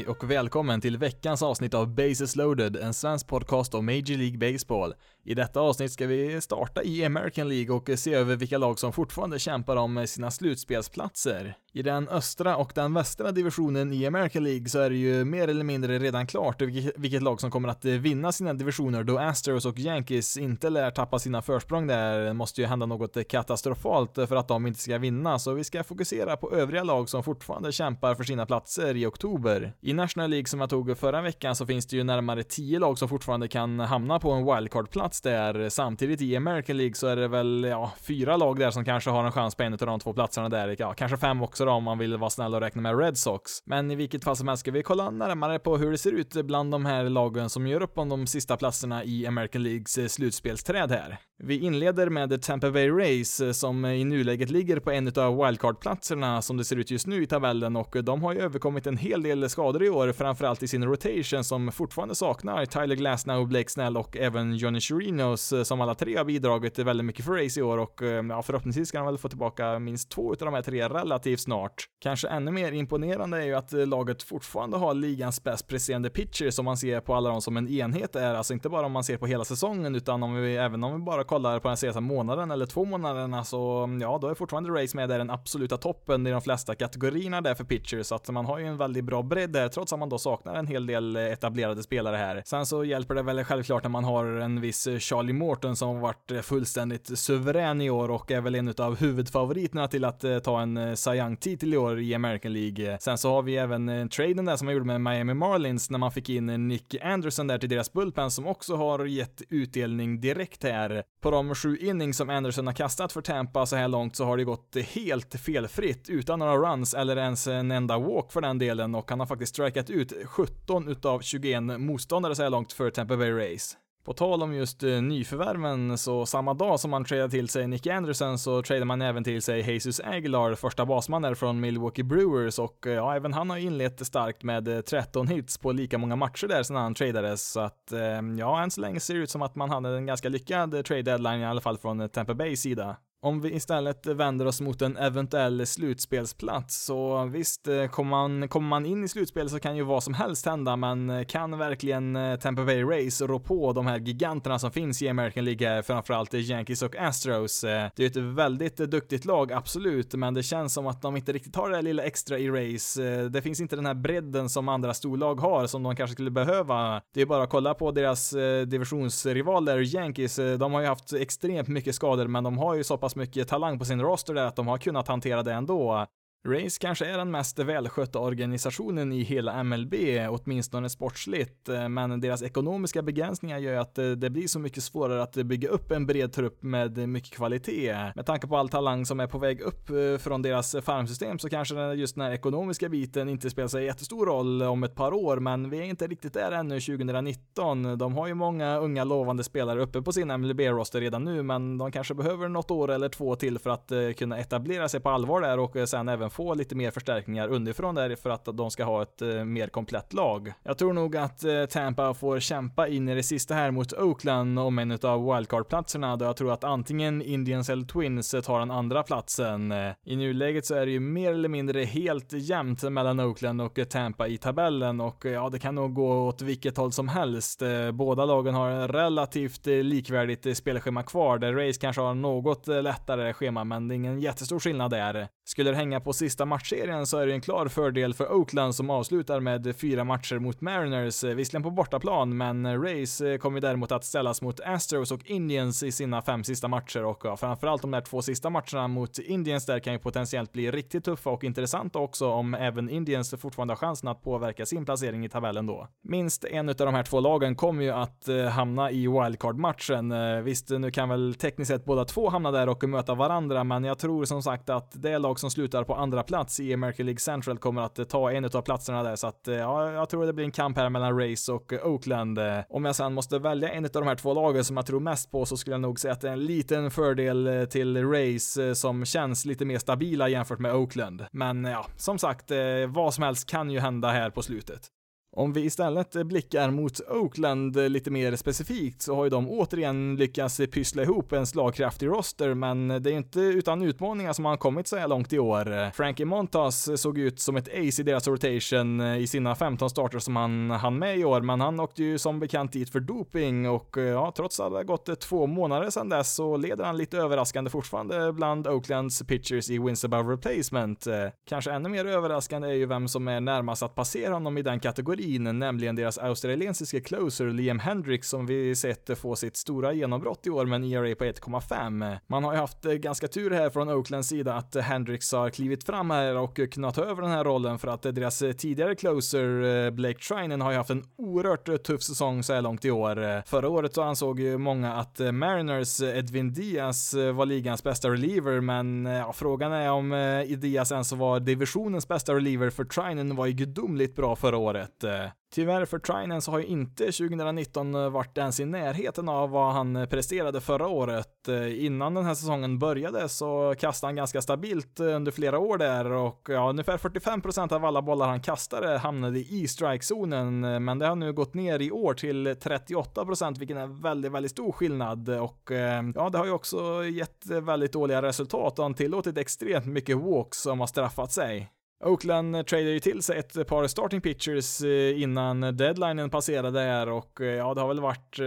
Hej och välkommen till veckans avsnitt av Bases loaded, en svensk podcast om Major League Baseball. I detta avsnitt ska vi starta i American League och se över vilka lag som fortfarande kämpar om sina slutspelsplatser. I den östra och den västra divisionen i American League så är det ju mer eller mindre redan klart vilket lag som kommer att vinna sina divisioner då Astros och Yankees inte lär tappa sina försprång där. Det måste ju hända något katastrofalt för att de inte ska vinna, så vi ska fokusera på övriga lag som fortfarande kämpar för sina platser i oktober. I i National League som jag tog förra veckan så finns det ju närmare 10 lag som fortfarande kan hamna på en wildcard-plats där. Samtidigt i American League så är det väl, ja, fyra lag där som kanske har en chans på en av de två platserna där. Ja, kanske fem också då om man vill vara snäll och räkna med Red Sox. Men i vilket fall som helst ska vi kolla närmare på hur det ser ut bland de här lagen som gör upp om de sista platserna i American Leagues eh, slutspelsträd här. Vi inleder med Tampa Bay Rays eh, som i nuläget ligger på en av wildcard-platserna som det ser ut just nu i tabellen och eh, de har ju överkommit en hel del skador i år, framförallt i sin rotation som fortfarande saknar Tyler Glasnow, Blake Snell och även Johnny Chirinos som alla tre har bidragit väldigt mycket för race i år. Och eh, ja, förhoppningsvis ska han väl få tillbaka minst två av de här tre relativt snart. Kanske ännu mer imponerande är ju att eh, laget fortfarande har ligans bäst presterande pitcher som man ser på alla dem som en enhet är, alltså inte bara om man ser på hela säsongen utan om vi, även om vi bara kollar på den senaste månaden eller två månaderna så mm, ja, då är fortfarande Race med där den absoluta toppen i de flesta kategorierna där för pitchers, så att man har ju en väldigt bra bredd där trots att man då saknar en hel del eh, etablerade spelare här. Sen så hjälper det väl självklart när man har en viss eh, Charlie Morton som har varit eh, fullständigt suverän i år och är väl en av huvudfavoriterna till att ta en Cy Young-titel i år i American League. Sen så har vi även traden där som man gjorde med Miami Marlins när man fick in Nick Anderson där till deras bullpen som också har gett utdelning direkt här. På de sju innings som Anderson har kastat för Tampa så här långt så har det gått helt felfritt utan några runs eller ens en enda walk för den delen och han har faktiskt strikat ut 17 utav 21 motståndare så här långt för Tampa Bay Rays. På tal om just eh, nyförvärven, så samma dag som man tradade till sig Nick Anderson så tradade man även till sig Jesus Aguilar, första basman där från Milwaukee Brewers och eh, ja, även han har inlett starkt med eh, 13 hits på lika många matcher där sedan han tradades, så att ja, än så länge ser det ut som att man hade en ganska lyckad trade deadline i alla fall från Tampa Bays sida. Om vi istället vänder oss mot en eventuell slutspelsplats, så visst, eh, kommer man, kommer man in i slutspel så kan ju vad som helst hända, men eh, kan verkligen eh, Tampa Bay Rays rå på de här giganterna som finns i American League, framförallt Yankees och Astros? Det är ett väldigt duktigt lag, absolut, men det känns som att de inte riktigt har det där lilla extra i Rays. Det finns inte den här bredden som andra storlag har, som de kanske skulle behöva. Det är bara att kolla på deras divisionsrivaler, Yankees, de har ju haft extremt mycket skador, men de har ju så pass mycket talang på sin roster där att de har kunnat hantera det ändå. Race kanske är den mest välskötta organisationen i hela MLB, åtminstone sportsligt, eh, men deras ekonomiska begränsningar gör att eh, det blir så mycket svårare att bygga upp en bred trupp med mycket kvalitet. Med tanke på all talang som är på väg upp eh, från deras farmsystem så kanske just den här ekonomiska biten inte spelar sig jättestor roll om ett par år, men vi är inte riktigt där ännu 2019. De har ju många unga lovande spelare uppe på sin MLB-roster redan nu, men de kanske behöver något år eller två till för att kunna etablera sig på allvar där och sen även få lite mer förstärkningar underifrån där för att de ska ha ett eh, mer komplett lag. Jag tror nog att eh, Tampa får kämpa in i det sista här mot Oakland om en av wildcard-platserna då jag tror att antingen Indians eller Twins eh, tar den andra platsen. Eh, I nuläget så är det ju mer eller mindre helt jämnt mellan Oakland och eh, Tampa i tabellen och ja, det kan nog gå åt vilket håll som helst. Båda lagen har relativt likvärdigt spelschema kvar där Rays kanske har något lättare schema men det är ingen jättestor skillnad där. Skulle det hänga på sista matchserien så är det en klar fördel för Oakland som avslutar med fyra matcher mot Mariners, eh, visserligen på bortaplan, men Rays eh, kommer däremot att ställas mot Astros och Indians i sina fem sista matcher och ja, framförallt de där två sista matcherna mot Indians där kan ju potentiellt bli riktigt tuffa och intressanta också om även Indians fortfarande har chansen att påverka sin placering i tabellen då. Minst en av de här två lagen kommer ju att eh, hamna i wildcard-matchen. Visst, nu kan väl tekniskt sett båda två hamna där och möta varandra, men jag tror som sagt att det lag lag som slutar på andra plats i American League Central kommer att eh, ta en av platserna där, så att eh, ja, jag tror det blir en kamp här mellan Race och eh, Oakland. Om jag sen måste välja en av de här två lagen som jag tror mest på så skulle jag nog säga att det är en liten fördel till Race som känns lite mer stabila jämfört med Oakland. Men ja, som sagt, vad som helst kan ju hända här på slutet. Om vi istället blickar mot Oakland lite mer specifikt så har ju de återigen lyckats pyssla ihop en slagkraftig roster, men det är inte utan utmaningar som har kommit så här långt i år. Frankie Montas såg ut som ett ace i deras rotation eh, i sina 15 starter som han hann med i år, men han åkte ju som bekant dit för doping och eh, ja, trots att det har gått två månader sedan dess så leder han lite överraskande fortfarande bland Oaklands pitchers i wins above replacement. Eh, kanske ännu mer överraskande är ju vem som är närmast att passera honom i den kategorin kategorin, nämligen deras australiensiske closer Liam Hendricks som vi sett få sitt stora genombrott i år med en ERA på 1,5. Man har ju haft eh, ganska tur här från Oaklands sida att Hendricks har klivit fram här och kunnat ta över den här rollen för att deras tidigare closer eh, Blake Trinen har ju haft en oerhört eh, tuff säsong så här långt i år. Förra året så ansåg ju många att Mariners Edwin Diaz var ligans bästa reliever, men ja, frågan är om Diaz ens var divisionens bästa reliever för Trinen var ju gudomligt bra förra året. Tyvärr för Trinen så har ju inte 2019 varit ens i närheten av vad han presterade förra året. Eh, innan den här säsongen började så kastade han ganska stabilt eh, under flera år där och ja, ungefär 45% av alla bollar han kastade hamnade i strikezonen, eh, men det har nu gått ner i år till 38% vilket är väldigt, väldigt stor skillnad och ja, det har ju också gett väldigt dåliga resultat och han tillåtit extremt mycket walks som har straffat sig. Oakland eh, tradade ju till sig ett eh, par starting pitchers eh, innan deadlinen passerade här och ja, det har väl varit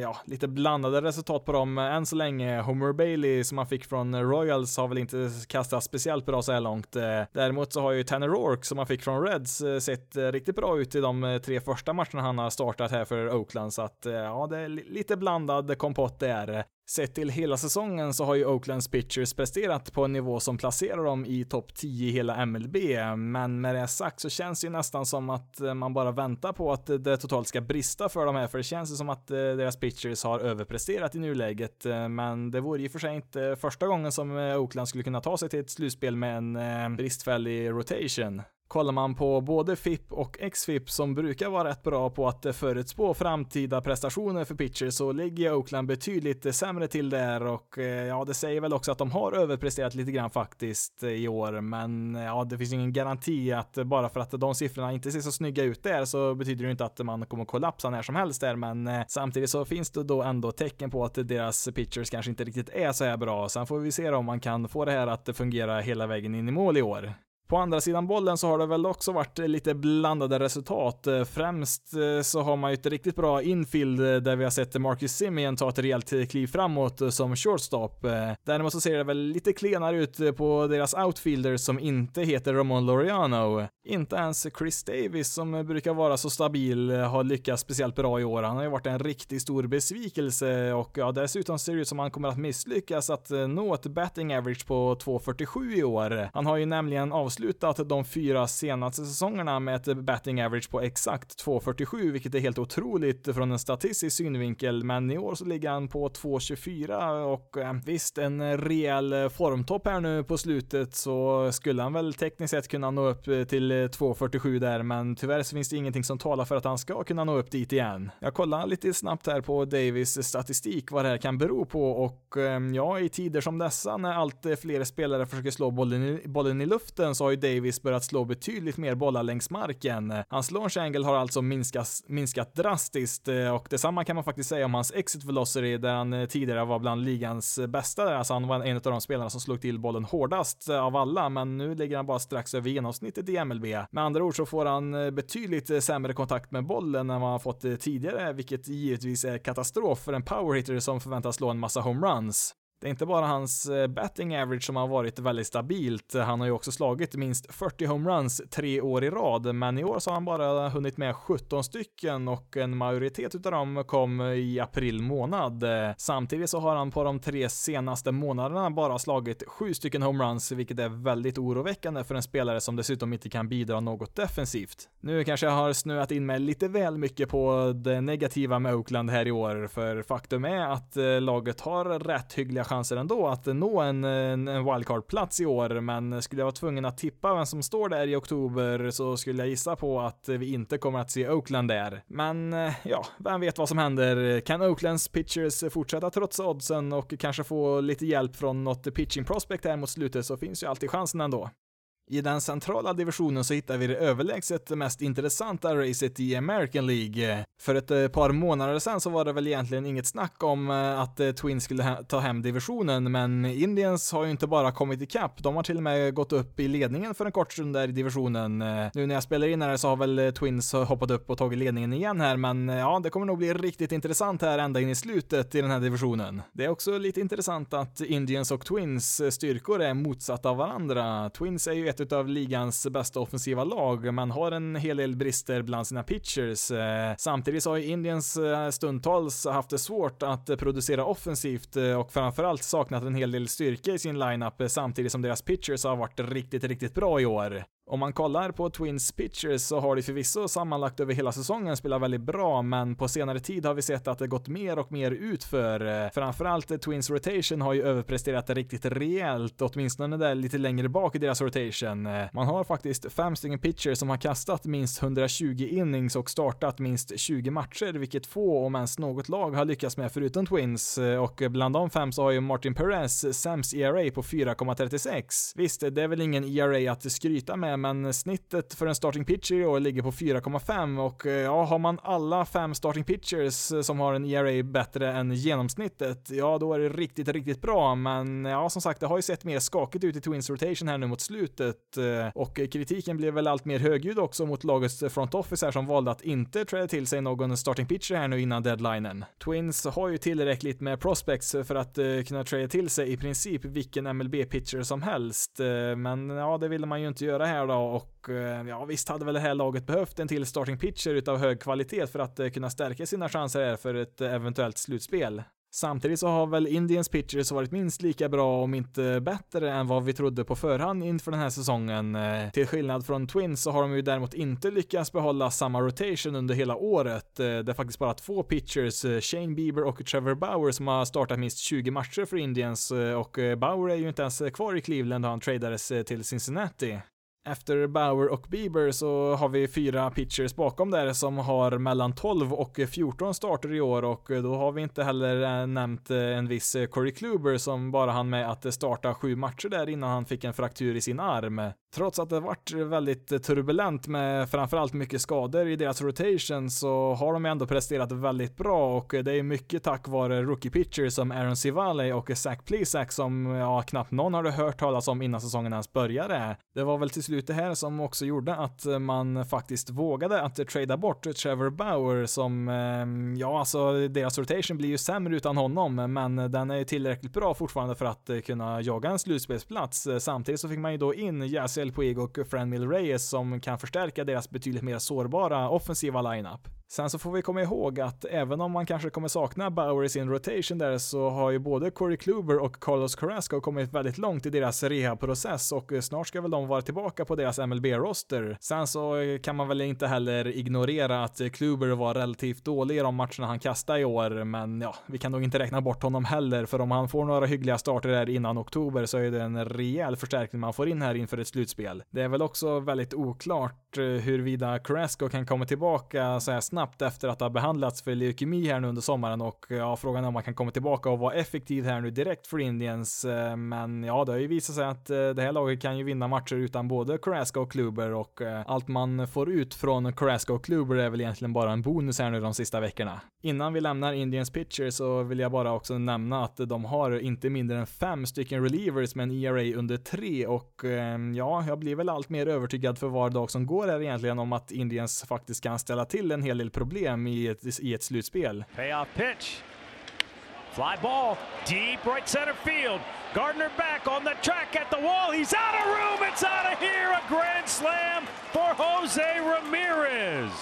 ja, lite blandade resultat på dem än så länge. Homer Bailey som man fick från Royals har väl inte kastat speciellt bra så här långt. Däremot så har ju Tanner Rourke som man fick från Reds sett riktigt bra ut i de tre första matcherna han har startat här för Oakland så att ja, det är lite blandad kompott där. Sett till hela säsongen så har ju Oaklands pitchers presterat på en nivå som placerar dem i topp 10 i hela MLB, men med det sagt så känns det ju nästan som att eh, man bara väntar på att det totalt ska brista för dem här, för det känns ju som att eh, deras pitchers har överpresterat i nuläget, eh, men det vore ju för sig inte första gången som Oakland skulle kunna ta sig till ett slutspel med en bristfällig rotation. Kollar man på både FIP och XFIP som brukar vara rätt bra på att eh, förutspå framtida prestationer för pitchers så ligger Oakland betydligt eh, sämre till där och eh, ja, det säger väl också att de har överpresterat lite grann faktiskt i år, men ja, det finns ingen garanti att bara för att de siffrorna inte ser så snygga ut där så betyder det inte att man kommer kollapsa när som helst där, men samtidigt så finns det då ändå tecken på att deras pitchers kanske inte riktigt är så här bra. Sen får vi se om man kan få det här att fungera hela vägen in i mål i år. På andra sidan bollen så har det väl också varit lite blandade resultat. Eh, främst eh, så har man ju ett riktigt bra infield eh, där vi har sett Marcus Simeon ta ett rejält kliv framåt som shortstop. Däremot så ser det väl lite klenare ut på deras outfielders som inte heter Ramon Laureano. Inte ens Chris Davis som brukar vara så stabil har lyckats speciellt bra i år. Han har ju varit en riktigt stor besvikelse och ja, dessutom ser det ut som han kommer att misslyckas att nå ett batting average på 2.47 i år. Han har ju nämligen avslutat avslutat de fyra senaste säsongerna med ett batting average på exakt 2,47, vilket är helt otroligt från en statistisk synvinkel, men i år så ligger han på 2,24 och eh, visst, en rejäl formtopp här nu på slutet så skulle han väl tekniskt sett kunna nå upp till 2,47 där, men tyvärr så finns det ingenting som talar för att han ska kunna nå upp dit igen. Jag kollar lite snabbt här på Davis statistik vad det här kan bero på och eh, ja, i tider som dessa när allt fler spelare försöker slå bollen i, bollen i luften så har ju Davis börjat slå betydligt mer bollar längs marken. Hans launch angle har alltså minskat, minskat drastiskt eh, och detsamma kan man faktiskt säga om hans exit velocity där han eh, tidigare var bland ligans eh, bästa. Alltså han var en av de spelarna som slog till bollen hårdast av alla, men nu ligger han bara strax över genomsnittet i MLB. Med andra ord så får han betydligt sämre kontakt med bollen än vad han fått tidigare, vilket givetvis är katastrof för en powerhitter som förväntas slå en massa homeruns. Det är inte bara hans eh, batting average som har varit väldigt stabilt. Han har ju också slagit minst 40 homeruns tre år i rad, men i år så har han bara hunnit med 17 stycken och en majoritet utav dem kom i april månad. Samtidigt så har han på de tre senaste månaderna bara slagit sju stycken homeruns, vilket är väldigt oroväckande för en spelare som dessutom inte kan bidra något defensivt. Nu kanske jag har snöat in mig lite väl mycket på det negativa med Oakland här i år, för faktum är att eh, laget har rätt hyggliga chanser ändå att nå en, en wildcard-plats i år, men skulle jag vara tvungen att tippa vem som står där i oktober så skulle jag gissa på att vi inte kommer att se Oakland där. Men eh, ja, vem vet vad som händer? Kan Oaklands pitchers fortsätta trotsa oddsen och kanske få lite hjälp från något pitching prospect här mot slutet så finns ju alltid chansen ändå. I den centrala divisionen så hittar vi det överlägset mest intressanta racet i American League. För ett eh, par månader sedan så var det väl egentligen inget snack om eh, att eh, Twins skulle ta hem divisionen, men Indians har ju inte bara kommit ikapp, de har till och med gått upp i ledningen för en kort stund där i divisionen. Nu när jag spelar in här så har väl Twins hoppat upp och tagit ledningen igen här, men ja, det kommer nog bli riktigt intressant här ända in i slutet i den här divisionen. Det är också lite intressant att Indians och Twins styrkor är motsatta av varandra. Twins är ju ett av ligans bästa offensiva lag, men har en hel del brister bland sina pitchers. Eh, samtidigt så har Indiens eh, stundtals haft det svårt att producera offensivt eh, och framförallt saknat en hel del styrka i sin lineup samtidigt som deras pitchers har varit riktigt, riktigt bra i år. Om man kollar på Twins pitchers så har de förvisso sammanlagt över hela säsongen spelat väldigt bra, men på senare tid har vi sett att det gått mer och mer utför. Eh, framförallt Twins rotation har ju överpresterat riktigt rejält, åtminstone där lite längre bak i deras rotation. Eh, man har faktiskt fem stycken pitchers som har kastat minst 120 innings och startat minst 20 matcher, vilket få, om ens något lag, har lyckats med förutom Twins. Eh, och bland de fem så har ju Martin Perez sämst ERA på 4,36. Visst, det är väl ingen ERA att skryta med, men snittet för en starting pitcher i år ligger på 4,5 och eh, ja, har man alla fem starting pitchers eh, som har en ERA bättre än genomsnittet, ja, då är det riktigt, riktigt bra. Men ja, som sagt, det har ju sett mer skakigt ut i Twins rotation här nu mot slutet eh, och kritiken blev väl allt mer högljudd också mot lagets front office här som valde att inte träda till sig någon starting pitcher här nu innan deadlinen. Twins har ju tillräckligt med prospects för att kunna trada till sig i princip vilken MLB-pitcher som helst, men ja, det ville man ju inte göra här då och eh, ja, visst hade väl det här laget behövt en till starting pitcher utav hög kvalitet för att eh, kunna stärka sina chanser här för ett eh, eventuellt slutspel. Samtidigt så har väl Indians pitchers varit minst lika bra, om inte bättre, än vad vi trodde på förhand inför den här säsongen. Till skillnad från Twins så har de ju däremot inte lyckats behålla samma rotation under hela året. Det är faktiskt bara två pitchers, Shane Bieber och Trevor Bauer, som har startat minst 20 matcher för Indians och Bauer är ju inte ens kvar i Cleveland då han tradades till Cincinnati. Efter Bauer och Bieber så har vi fyra pitchers bakom där som har mellan 12 och 14 starter i år och då har vi inte heller eh, nämnt eh, en viss eh, Corey Kluber som bara hann med att starta sju matcher där innan han fick en fraktur i sin arm. Trots att det varit väldigt turbulent med framförallt mycket skador i deras rotation så har de ändå presterat väldigt bra och det är mycket tack vare rookie pitchers som Aaron Civale och Zach Plesac som ja, knappt någon hade hört talas om innan säsongen ens började. Det var väl till slut det här som också gjorde att eh, man faktiskt vågade att trada bort Trevor Bauer som, eh, ja alltså deras rotation blir ju sämre utan honom men den är ju tillräckligt bra fortfarande för att eh, kunna jaga en slutspelsplats. Samtidigt så fick man ju då in Jazzy Marcel Puig och Franmil Reyes som kan förstärka deras betydligt mer sårbara offensiva lineup. Sen så får vi komma ihåg att även om man kanske kommer sakna Bauer i sin rotation där så har ju både Corey Kluber och Carlos Carrasco kommit väldigt långt i deras rehabprocess och eh, snart ska väl de vara tillbaka på deras MLB-roster. Sen så eh, kan man väl inte heller ignorera att eh, Kluber var relativt dålig i de matcherna han kastade i år, men ja, vi kan nog inte räkna bort honom heller, för om han får några hyggliga starter där innan oktober så är det en rejäl förstärkning man får in här inför ett slutspel. Det är väl också väldigt oklart Eh, huruvida Carrasco kan komma tillbaka så här snabbt efter att ha behandlats för leukemi här nu under sommaren och eh, ja, frågan är om man kan komma tillbaka och vara effektiv här nu direkt för Indians. Eh, men ja, det har ju visat sig att det här laget kan ju vinna matcher utan både Carrasco och Kluber och allt man får ut från Carrasco och Kluber är väl egentligen bara en bonus här nu de sista veckorna. Innan vi lämnar Indians pitcher så vill jag bara också nämna att de har inte mindre än fem stycken relievers med en ERA under tre och ja, jag blir väl allt mer övertygad för var dag som går här egentligen om att Indians faktiskt kan ställa till en hel del problem i ett, i ett slutspel. Payoff pitch. Fly ball deep right center field. Gardner back on the track at the wall. He's out of room. It's out of here. A grand slam for Jose Ramirez.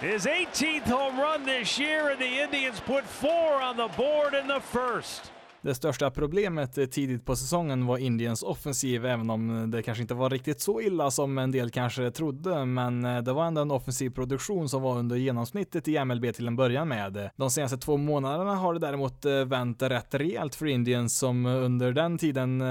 His 18th home run this year, and the Indians put four on the board in the first. Det största problemet eh, tidigt på säsongen var Indiens offensiv, även om eh, det kanske inte var riktigt så illa som en del kanske trodde, men eh, det var ändå en offensiv produktion som var under genomsnittet i MLB till en början med. De senaste två månaderna har det däremot vänt rätt rejält för Indiens som under den tiden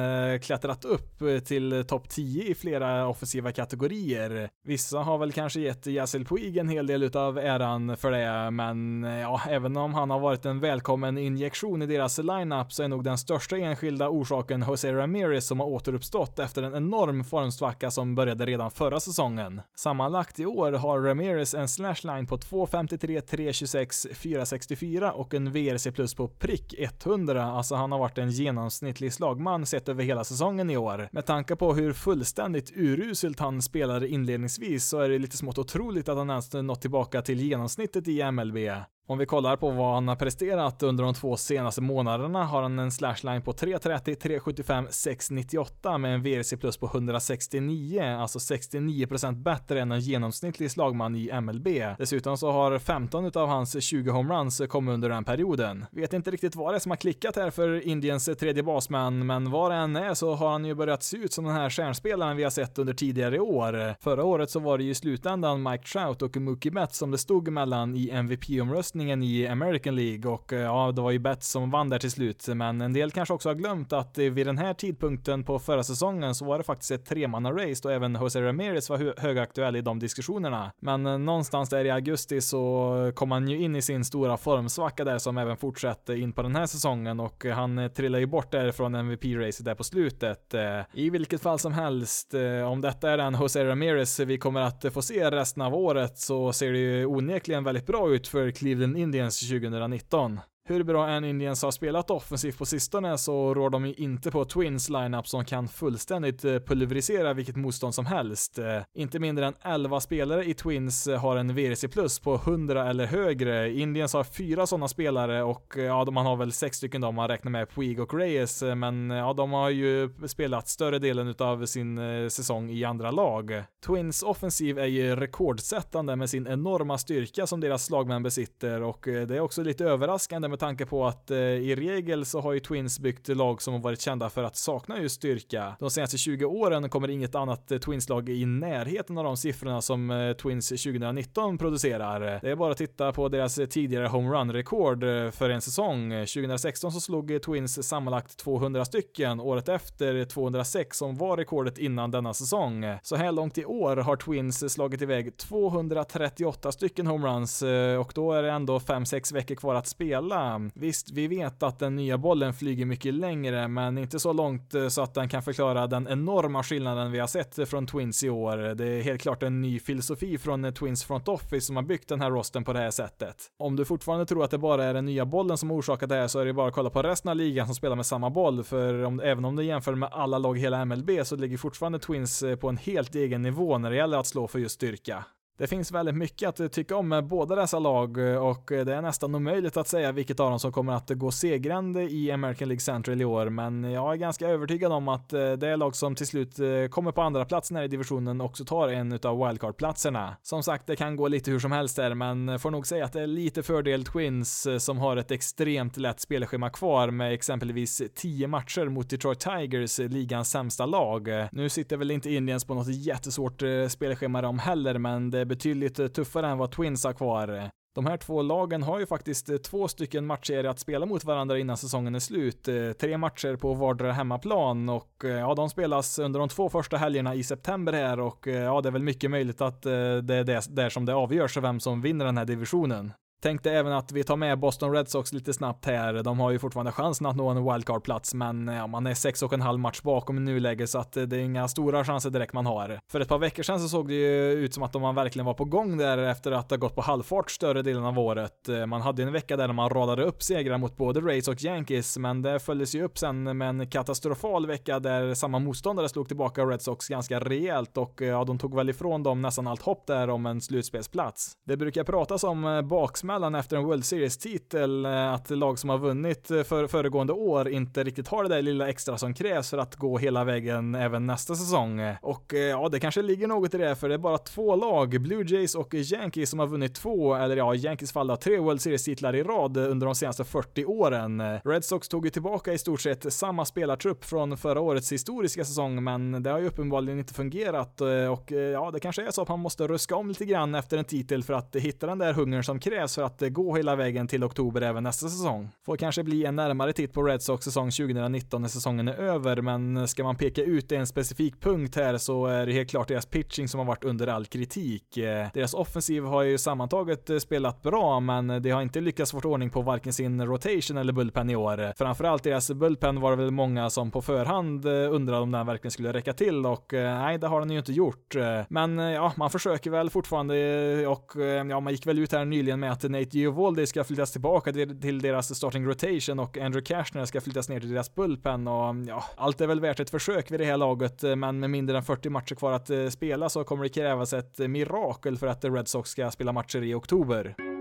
klättrat upp till topp 10 i flera offensiva kategorier. Vissa har väl kanske gett Yasil Puig en hel del utav äran för det, men ja, även om han har varit en välkommen injektion i deras lineup så är nog den största enskilda orsaken Jose Ramirez som har återuppstått efter en enorm formsvacka som började redan förra säsongen. Sammanlagt i år har Ramirez en slashline på 2.53, 3.26, 4.64 och en VRC plus på prick 100, alltså han har varit en genomsnittlig slagman sett över hela säsongen i år. Med tanke på hur fullständigt uruselt han spelade inledningsvis så är det lite smått otroligt att han ens nått tillbaka till genomsnittet i MLB. Om vi kollar på vad han har presterat under de två senaste månaderna har han en slashline på 3.30, 3.75, 6.98 med en VRC plus på 169, alltså 69% bättre än en genomsnittlig slagman i MLB. Dessutom så har 15 av hans 20 homeruns kommit under den perioden. Vet inte riktigt vad det är som har klickat här för Indiens tredje basman, men vad det än är så har han ju börjat se ut som den här stjärnspelaren vi har sett under tidigare år. Förra året så var det ju i slutändan Mike Trout och Mookie Betts som det stod mellan i MVP-omröstningen omröstningen i American League och eh, ja, det var ju Betts som vann där till slut, men en del kanske också har glömt att vid den här tidpunkten på förra säsongen så var det faktiskt ett tremannarace och även Jose Ramirez var högaktuell i de diskussionerna. Men eh, någonstans där i augusti så kom han ju in i sin stora formsvacka där som även fortsatte in på den här säsongen och han eh, trillade ju bort därifrån MVP-racet där på slutet. I vilket fall som helst, om detta är den Jose Ramirez vi kommer att få se resten av året så ser det ju onekligen väldigt bra ut för Cleveland Sweden Indians 2019. Hur bra än Indians har spelat offensivt på sistone så rår de ju inte på Twins lineup som kan fullständigt eh, pulverisera vilket motstånd som helst. Eh, inte mindre än 11 spelare i Twins eh, har en VRC plus på 100 eller högre. Indians har fyra sådana spelare och ja, man har väl sex stycken då om man räknar med Puig och Reyes, men ja, de har ju spelat större delen av sin säsong i andra lag. Twins offensiv är ju rekordsättande med sin enorma styrka som deras slagmän besitter och det är också lite överraskande med tanke på att eh, i regel så har ju Twins byggt lag som har varit kända för att sakna just styrka. De senaste 20 åren kommer inget annat eh, Twins-lag i närheten av de siffrorna som eh, Twins 2019 producerar. Det är bara att titta på deras eh, tidigare homerun-rekord eh, för en säsong. 2016 så slog eh, Twins sammanlagt 200 stycken, året efter 206 som var rekordet innan denna säsong. Så här långt i år har Twins slagit iväg 238 stycken homeruns och då är det ändå 5-6 veckor kvar att spela Visst, vi vet att den nya bollen flyger mycket längre, men inte så långt eh, så att den kan förklara den enorma skillnaden vi har sett eh, från Twins i år. Det är helt klart en ny filosofi från eh, Twins Front Office som har byggt den här rosten på det här sättet. Om du fortfarande tror att det bara är den nya bollen som orsakat det här så är det bara att kolla på resten av ligan som spelar med samma boll, för om, även om du jämför med alla lag i hela MLB så ligger fortfarande Twins på en helt egen nivå när det gäller att slå för just styrka. Det finns väldigt mycket att tycka om med båda dessa lag eh, och det är nästan omöjligt att säga vilket av dem som kommer att gå segrande i American League Central i år, men jag är ganska övertygad om att eh, det lag som till slut eh, kommer på andra platsen här i divisionen också tar en av wildcard-platserna. Som sagt, det kan gå lite hur som helst där, men får nog säga att det är lite fördel Twins som har ett extremt lätt spelschema kvar med exempelvis 10 matcher mot Detroit Tigers, ligans sämsta lag. Nu sitter väl inte Indians på något jättesvårt spelschema de heller, men det Eh, betydligt eh, tuffare än vad Twins har kvar. De här två lagen har ju faktiskt eh, två stycken matcher att spela mot varandra innan säsongen är slut. Tre matcher på vardera hemmaplan och ja, de spelas under de två första helgerna i september här och ja, det är väl mycket möjligt att det är där som det avgörs vem som vinner den här divisionen. Tänkte även att vi tar med Boston Red Sox lite snabbt här. De har ju fortfarande chansen att nå en wildcard-plats, men ja, man är sex och en halv match bakom i nuläget, så att eh, det är inga stora chanser direkt man har. För ett par veckor sedan så såg det ju ut som att de verkligen var på gång där efter att ha gått på halvfart större delen av året. Eh, man hade en vecka där man radade upp segrar mot både Rays och Yankees, men det följdes ju upp sen med en katastrofal vecka där samma motståndare slog tillbaka Red Sox ganska rejält och eh, ja, de tog väl ifrån dem nästan allt hopp där om en slutspelsplats. Det brukar pratas om baksmälla baksmällan efter en World Series-titel eh, att lag som har vunnit eh, för föregående år inte riktigt har det där lilla extra som krävs för att gå hela vägen även nästa säsong. Och eh, ja, det kanske ligger något i det, för det är bara två lag, Blue Jays och Yankees, som har vunnit två, eller ja, Yankees fall då, tre World Series-titlar i rad under de senaste 40 åren. Red Sox tog ju tillbaka i stort sett samma spelartrupp från förra årets historiska säsong, men det har ju uppenbarligen inte fungerat och ja, det kanske är så att man måste ruska om lite grann efter en titel för att hitta den där hungern som krävs för att eh, gå hela vägen till oktober även nästa säsong. Får kanske bli en närmare titt på Red Sox säsong 2019 när säsongen är över, men eh, ska man peka ut en specifik punkt här så är det helt klart deras pitching som har varit under all kritik. Eh, deras offensiv har ju sammantaget spelat bra, men det har inte lyckats få ordning på varken sin rotation eller bullpen i år. Framförallt deras bullpen var det väl många som på förhand undrade om den verkligen skulle räcka till och nej, det har den ju inte gjort. Men ja, man försöker väl fortfarande och ja, man gick väl ut här nyligen med att Nate Giovoldi ska flyttas tillbaka till deras starting rotation och Andrew Cashner ska flyttas ner till deras bullpen och ja, allt är väl värt ett försök vid det här laget, men med mindre än 40 matcher kvar att eh, spela så kommer det krävas ett mirakel för att Red Sox ska spela matcher i oktober.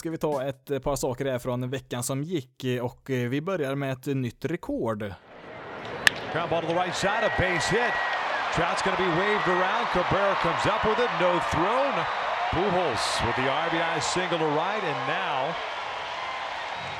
Ska vi ta ett eh, par saker här från veckan som gick eh, och eh, vi börjar med ett nytt rekord. Ground ball to the right side, a base hit. Trout's going to be waved around. Cabrera comes up with it, no throw. Pujols with the RBI single to right, and now the most hits ever by a foreign-born player.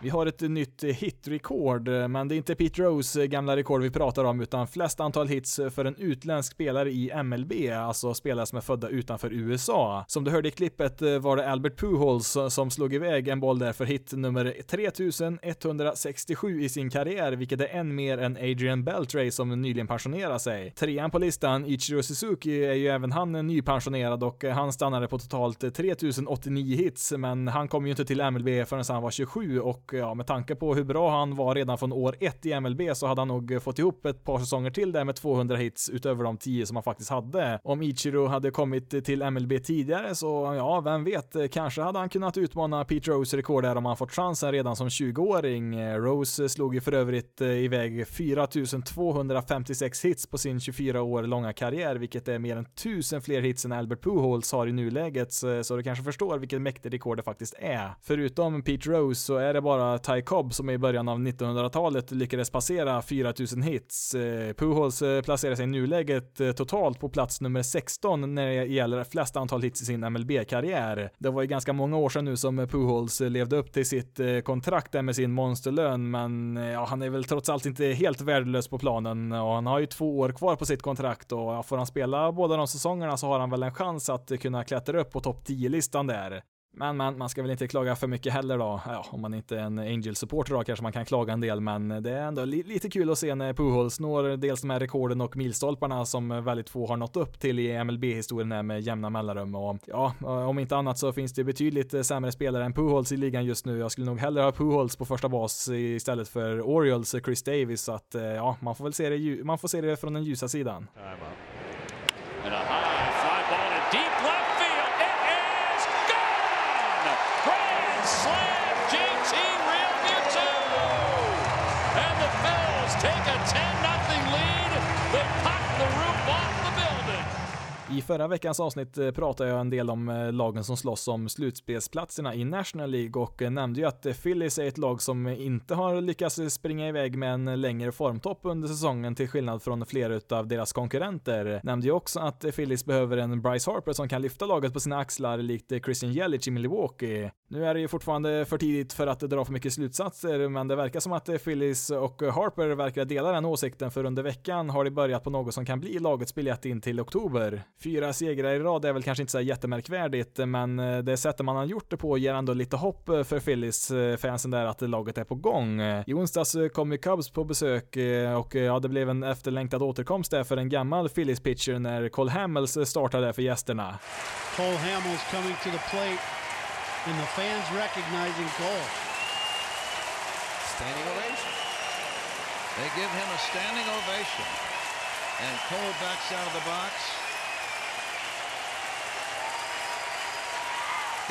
Vi har ett nytt hitrekord, men det är inte Pete Rose gamla rekord vi pratar om, utan flest antal hits för en utländsk spelare i MLB, alltså spelare som är födda utanför USA. Som du hörde i klippet var det Albert Pujols som slog iväg en boll där för hit nummer 3167 i sin karriär, vilket är en mer än Adrian Beltray som nyligen pensionerade sig. Trean på listan, Ichiro Suzuki, är ju även han nypensionerad och han stannade på totalt 1089 hits, men han kom ju inte till MLB förrän han var 27 och ja, med tanke på hur bra han var redan från år ett i MLB så hade han nog fått ihop ett par säsonger till där med 200 hits utöver de 10 som han faktiskt hade. Om Ichiro hade kommit till MLB tidigare så ja, vem vet, kanske hade han kunnat utmana Pete Rose rekord där om han fått chansen redan som 20-åring. Rose slog ju för övrigt eh, iväg 4256 hits på sin 24 år långa karriär, vilket är mer än 1000 fler hits än Albert Pujols har i nuläget, så det kan kanske förstår vilket mäktigt rekord det faktiskt är. Förutom Pete Rose så är det bara Ty Cobb som i början av 1900-talet lyckades passera 4000 hits. Eh, Pujols eh, placerar sig i nuläget eh, totalt på plats nummer 16 när det gäller flest antal hits i sin MLB-karriär. Det var ju ganska många år sedan nu som Pujols levde upp till sitt kontrakt där med sin monsterlön, men ja, han är väl trots allt inte helt värdelös på planen och han har ju två år kvar på sitt kontrakt och får han spela båda de säsongerna så har han väl en chans att kunna klättra upp på topp listan där. Men, men man ska väl inte klaga för mycket heller då. Ja, om man inte är en Angel-supporter då kanske man kan klaga en del, men det är ändå li lite kul att se när Pujols når dels de här rekorden och milstolparna som väldigt få har nått upp till i MLB-historien med jämna mellanrum. Och ja, om inte annat så finns det betydligt sämre spelare än Pujols i ligan just nu. Jag skulle nog hellre ha Pujols på första bas istället för Orioles Chris Davis, så att eh, ja, man får väl se det, man får se det från den ljusa sidan. I förra veckans avsnitt eh, pratade jag en del om eh, lagen som slåss om slutspelsplatserna i National League och eh, nämnde ju att Phillies är ett lag som inte har lyckats springa iväg med en längre formtopp under säsongen till skillnad från flera av deras konkurrenter. Nämnde ju också att Phillies behöver en Bryce Harper som kan lyfta laget på sina axlar likt Christian Jelic i Milwaukee. Nu är det ju fortfarande för tidigt för att dra för mycket slutsatser, men det verkar som att Phillies och Harper verkar dela den åsikten för under veckan har de börjat på något som kan bli lagets biljett in till oktober. Fyra segrar i rad är väl kanske inte så jättemärkvärdigt, men det sättet man har gjort det på ger ändå lite hopp för Phillies-fansen eh, där att laget är på gång. I onsdags kom ju Cubs på besök eh, och eh, ja, det blev en efterlängtad återkomst där för en gammal Phillies-pitcher när Cole Hamels startade för gästerna. Cole Hamels coming to the plate and the fans recognizing Cole. Standing ovation. They give him a standing ovation. And Cole backs out of the box.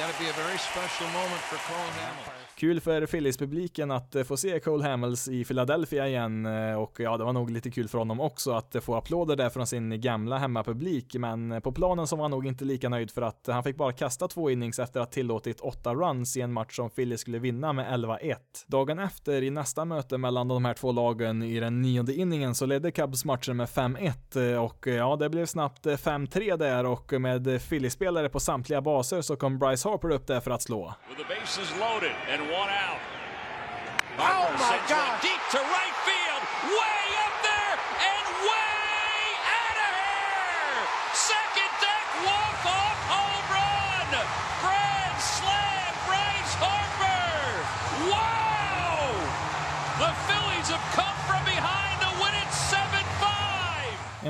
to be a very special moment for Cole Hamels. Kul för Phillies-publiken att eh, få se Cole Hamels i Philadelphia igen eh, och ja, det var nog lite kul för honom också att eh, få applåder där från sin gamla hemmapublik, men på planen så var han nog inte lika nöjd för att han fick bara kasta två innings efter att tillåtit åtta runs i en match som Phillies skulle vinna med 11-1. Dagen efter, i nästa möte mellan de här två lagen i den nionde inningen, så ledde Cubs matchen med 5-1 och ja, det blev snabbt 5-3 där och med Phillies-spelare på samtliga baser så kom Bryce Harper upp där för att slå. With the bases loaded and one out. Oh, my God. Deep to right field, way up there and way out of here. Second deck walk off home run. Grand slam, Bryce Harper. Wow! The Phillies have come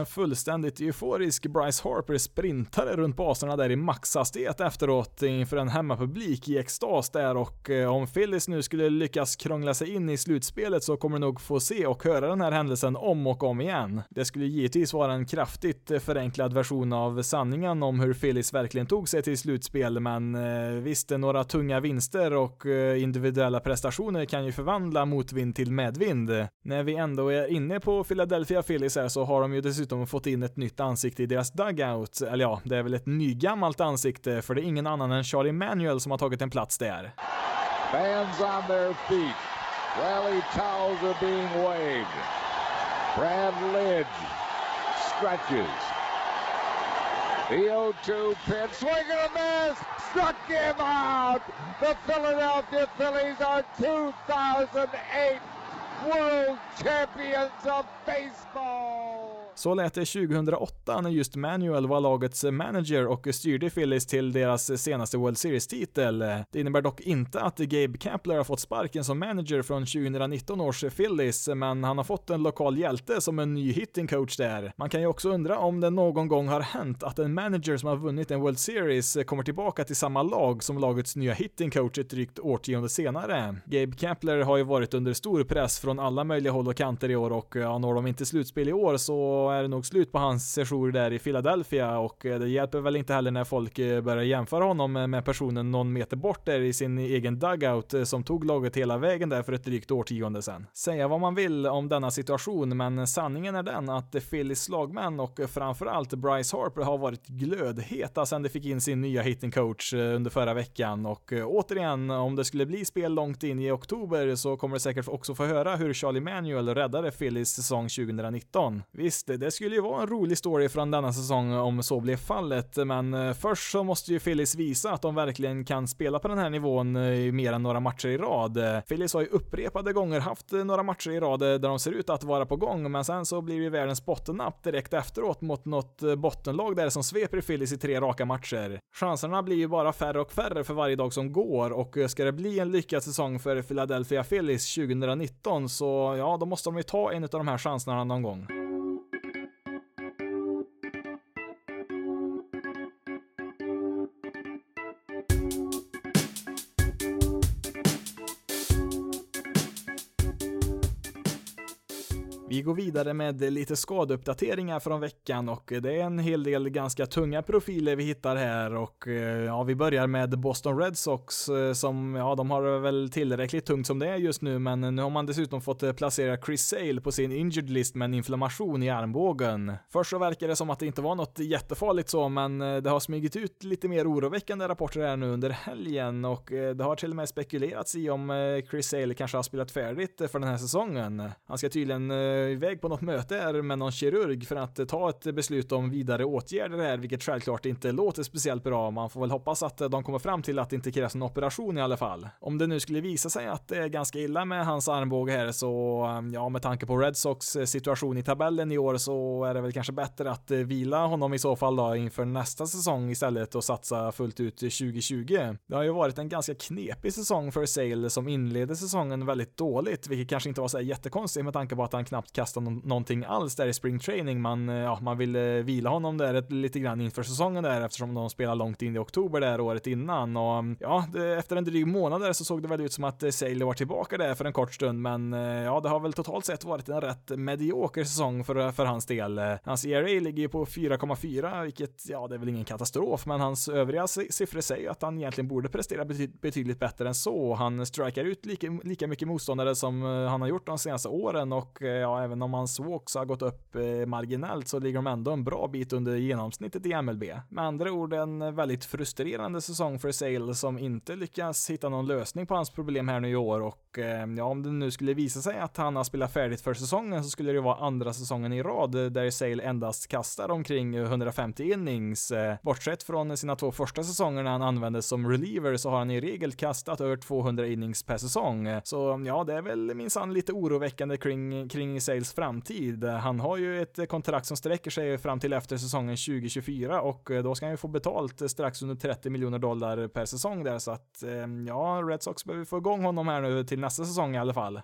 En fullständigt euforisk Bryce Harper sprintade runt baserna där i maxhastighet efteråt inför en hemmapublik i extas där och eh, om Phillies nu skulle lyckas krångla sig in i slutspelet så kommer du nog få se och höra den här händelsen om och om igen. Det skulle givetvis vara en kraftigt eh, förenklad version av sanningen om hur Phillies verkligen tog sig till slutspel, men eh, visst, några tunga vinster och individuella prestationer kan ju förvandla motvind till medvind. När vi ändå är inne på Philadelphia Phillies här så har de ju dessutom dessutom fått in ett nytt ansikte i deras dugout. Eller ja, det är väl ett nygammalt ansikte, för det är ingen annan än Charlie Manuel som har tagit en plats där. Fans on their feet. Rally towels are being waved. Brad Lidge stretches. The 0-2 pitch, swing and a miss, struck him out. The Philadelphia Phillies are 2008 World Champions of Baseball. Så lät det 2008 när just Manuel var lagets manager och styrde Phillies till deras senaste World Series-titel. Det innebär dock inte att Gabe Kapler har fått sparken som manager från 2019 års Phillies, men han har fått en lokal hjälte som en ny hitting coach där. Man kan ju också undra om det någon gång har hänt att en manager som har vunnit en World Series kommer tillbaka till samma lag som lagets nya hitting coach ett drygt årtionde senare. Gabe Kapler har ju varit under stor press från alla möjliga håll och kanter i år och ja, når de inte slutspel i år så är det nog slut på hans sejour där i Philadelphia och eh, det hjälper väl inte heller när folk eh, börjar jämföra honom eh, med personen någon meter bort där i sin egen dugout som tog laget hela vägen där för ett drygt årtionde sedan. Säga vad man vill om denna situation, men sanningen är den att Phillies slagmän och framförallt Bryce Harper har varit glödheta sedan de fick in sin nya hitting coach under förra veckan och återigen, om det skulle bli spel långt in i oktober så kommer det säkert också få höra hur Charlie Manuel räddade Phillies säsong 2019. Visst, det skulle ju vara en rolig story från denna säsong om så blev fallet, men eh, först så måste ju Phillies visa att de verkligen kan spela på den här nivån eh, i mer än några matcher i rad. Phillies har ju upprepade gånger haft eh, några matcher i rad där de ser ut att vara på gång, men sen så blir det ju världens bottennapp direkt efteråt mot något bottenlag där som sveper Phillies i tre raka matcher. Chanserna blir ju bara färre och färre för varje dag som går och ska det bli en lyckad säsong för Philadelphia Phillies 2019 så ja, då måste de ju ta en av de här chanserna någon gång. Vi går vidare med lite skadeuppdateringar från veckan och det är en hel del ganska tunga profiler vi hittar här och eh, ja, vi börjar med Boston Red Sox eh, som, ja, de har väl tillräckligt tungt som det är just nu, men nu har man dessutom fått eh, placera Chris Sale på sin injured list med en inflammation i armbågen. Först så verkar det som att det inte var något jättefarligt så, men det har smugit ut lite mer oroväckande rapporter här nu under helgen och det har till och med spekulerats i om Chris Sale kanske har spelat färdigt för den här säsongen. Han ska tydligen iväg på något möte här med någon kirurg för att ta ett beslut om vidare åtgärder här, vilket självklart inte låter speciellt bra. Man får väl hoppas att de kommer fram till att det inte krävs en operation i alla fall. Om det nu skulle visa sig att det är ganska illa med hans armbåge här så, ja, med tanke på Red Sox situation i tabellen i år så är det väl kanske bättre att vila honom i så fall då inför nästa säsong istället och satsa fullt ut 2020. Det har ju varit en ganska knepig säsong för Sale som inledde säsongen väldigt dåligt, vilket kanske inte var så jättekonstigt med tanke på att han knappt knappt kasta någonting alls där i spring training. Man, eh, ja, man ville eh, vila honom där lite grann inför säsongen där eftersom de spelar långt in i oktober där året innan och mm, ja, det, efter en dryg månad där så såg det väl ut som att eh, Sailor var tillbaka där för en kort stund, men ja, det har väl totalt sett varit en rätt medioker säsong för, för hans del. Hans ERA ligger ju på 4,4, vilket ja, det är väl ingen katastrof, men hans övriga siffror säger att han egentligen borde prestera betydligt bättre än så. Han strikar ut lika, lika mycket motståndare som han har gjort de senaste åren och ja, även om hans walks har gått upp eh, marginellt så ligger de ändå en bra bit under genomsnittet i MLB. Med andra ord en väldigt frustrerande säsong för Sale som inte lyckas hitta någon lösning på hans problem här nu i år och eh, ja, om det nu skulle visa sig att han har spelat färdigt för säsongen så skulle det vara andra säsongen i rad där Sale endast kastar omkring 150 innings. Eh, bortsett från sina två första säsonger när han användes som reliever så har han i regel kastat över 200 innings per säsong. Så ja, det är väl minsann lite oroväckande kring, kring Sales framtid. Han har ju ett kontrakt som sträcker sig fram till efter säsongen 2024 och eh, då ska han ju få betalt eh, strax under 30 miljoner dollar per säsong där så att eh, ja, Red Sox behöver få igång honom här nu till nästa säsong i alla fall.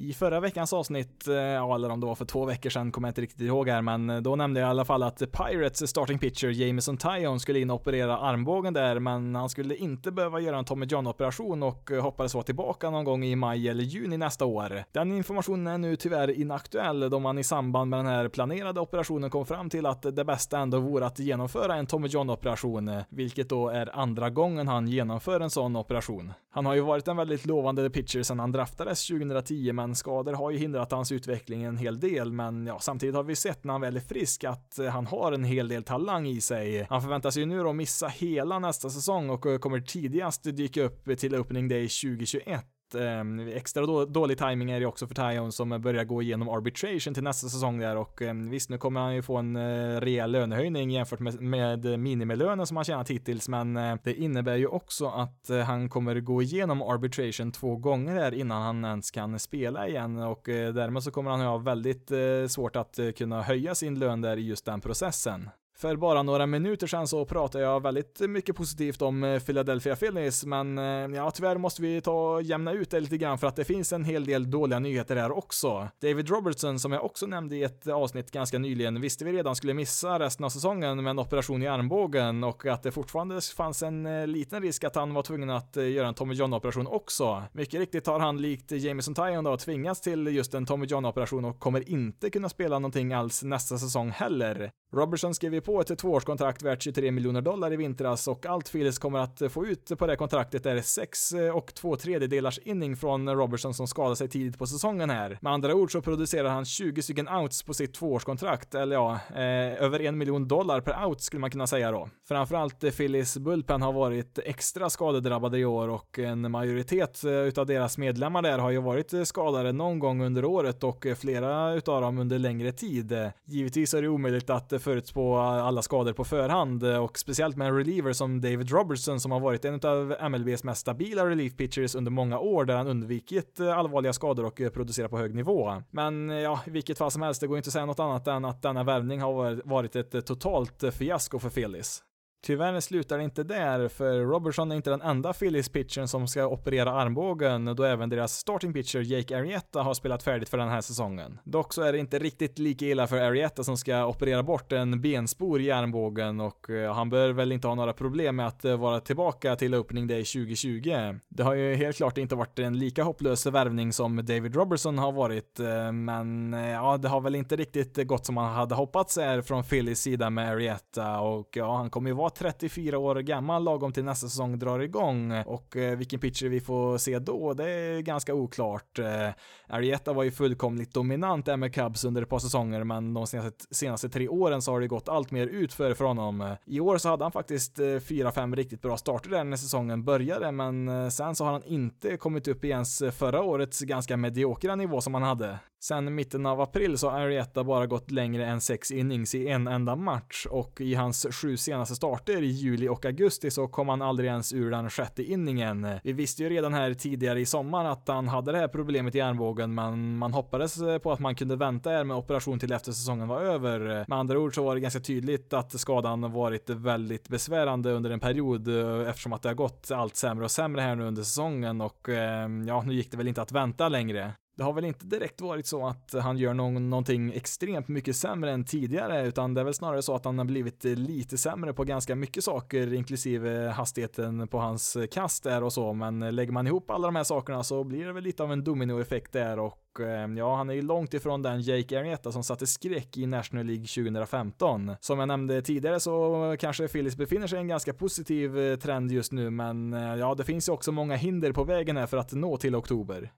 I förra veckans avsnitt, eh, ja, eller om det var för två veckor sedan, kommer jag inte riktigt ihåg här, men eh, då nämnde jag i alla fall att Pirates starting pitcher Jameson Tyone, skulle in och operera armbågen där, men han skulle inte behöva göra en Tommy John-operation och eh, hoppades vara tillbaka någon gång i maj eller juni nästa år. Den informationen är nu tyvärr inaktuell då man i samband med den här planerade operationen kom fram till att det bästa ändå vore att genomföra en Tommy John-operation, vilket då är andra gången han genomför en sån operation. Han har ju varit en väldigt lovande pitcher sedan han draftades 2010, men skador har ju hindrat hans utveckling en hel del, men ja, samtidigt har vi sett när han väl är frisk att eh, han har en hel del talang i sig. Han förväntas ju nu då missa hela nästa säsong och eh, kommer tidigast dyka upp till opening day 2021 eh, extra då, dålig timing är det också för Tyone som börjar gå igenom arbitration till nästa säsong där och eh, visst nu kommer han ju få en eh, rejäl lönehöjning jämfört med, med minimilönen som han tjänat hittills men eh, det innebär ju också att eh, han kommer gå igenom arbitration två gånger här innan han ens kan spela igen och eh, därmed så kommer han ha väldigt eh, svårt att eh, kunna höja sin lön där i just den processen. För bara några minuter sedan så pratade jag väldigt mycket positivt om eh, Philadelphia Phillies, men eh, ja, tyvärr måste vi ta och jämna ut det lite grann för att det finns en hel del dåliga nyheter här också. David Robertson, som jag också nämnde i ett avsnitt ganska nyligen, visste vi redan skulle missa resten av säsongen med en operation i armbågen och att det fortfarande fanns en eh, liten risk att han var tvungen att göra en Tommy John-operation också. Mycket riktigt har han likt Jameson Tyon då tvingats till just en Tommy John-operation och kommer inte kunna spela någonting alls nästa säsong heller. Robertson skrev ju på ett tvåårskontrakt värt 23 miljoner dollar i vintras och allt Phillies kommer att få ut på det kontraktet är 6 eh, och 2 tredjedelars inning från Robertson som skadade sig tidigt på säsongen här. Med andra ord så producerar han 20 stycken outs på sitt tvåårskontrakt, eller ja, eh, över en miljon dollar per out skulle man kunna säga då. Framförallt Phillies Bullpen har varit extra skadedrabbade i år och en majoritet eh, utav deras medlemmar där har ju varit eh, skadade någon gång under året och flera utav dem under längre tid. Givetvis är det omöjligt att förutspå alla skador på förhand eh, och speciellt med en reliever som David Robertson som har varit en av MLBs mest stabila relief pitchers under många år där han undvikit eh, allvarliga skador och eh, producerar på hög nivå. Men ja, i vilket fall som helst, det går inte att säga något annat än att denna värvning har varit ett totalt fiasko för Felis. Tyvärr slutar det inte där, för Robertson är inte den enda Phillies-pitchern som ska operera armbågen, då även deras starting pitcher Jake Arrieta har spelat färdigt för den här säsongen. Dock så är det inte riktigt lika illa för Arrieta som ska operera bort en benspor i armbågen och eh, han bör väl inte ha några problem med att eh, vara tillbaka till opening day 2020. Det har ju helt klart inte varit en lika hopplös värvning som David Robertson har varit, eh, men ja, det har väl inte riktigt gått som man hade hoppats är från Phillies sida med Arrieta och ja, han kommer ju vara 34 år gammal lagom till nästa säsong drar igång och eh, vilken pitcher vi får se då, det är ganska oklart. Eh, Arietta var ju fullkomligt dominant där med Cubs under ett par säsonger, men de senaste, senaste tre åren så har det gått allt mer utför för honom. Eh, I år så hade han faktiskt 4-5 riktigt bra starter där när säsongen började, men sen så har han inte kommit upp i ens förra årets ganska mediokra nivå som han hade. Sen mitten av april så har Arietta bara gått längre än sex innings i en enda match och i hans sju senaste starter i juli och augusti så kom han aldrig ens ur den sjätte inningen. Vi visste ju redan här tidigare i sommar att han hade det här problemet i armbågen men man hoppades eh, på att man kunde vänta här med operation till efter säsongen var över. Med andra ord så var det ganska tydligt att skadan varit väldigt besvärande under en period eh, eftersom att det har gått allt sämre och sämre här nu under säsongen och eh, ja, nu gick det väl inte att vänta längre. Det har väl inte direkt varit så att han gör någon, någonting extremt mycket sämre än tidigare, utan det är väl snarare så att han har blivit lite sämre på ganska mycket saker, inklusive hastigheten på hans kast där och så, men lägger man ihop alla de här sakerna så blir det väl lite av en dominoeffekt där och eh, ja, han är ju långt ifrån den Jake Arrieta som satte skräck i National League 2015. Som jag nämnde tidigare så kanske Phillies befinner sig i en ganska positiv eh, trend just nu, men eh, ja, det finns ju också många hinder på vägen här för att nå till oktober.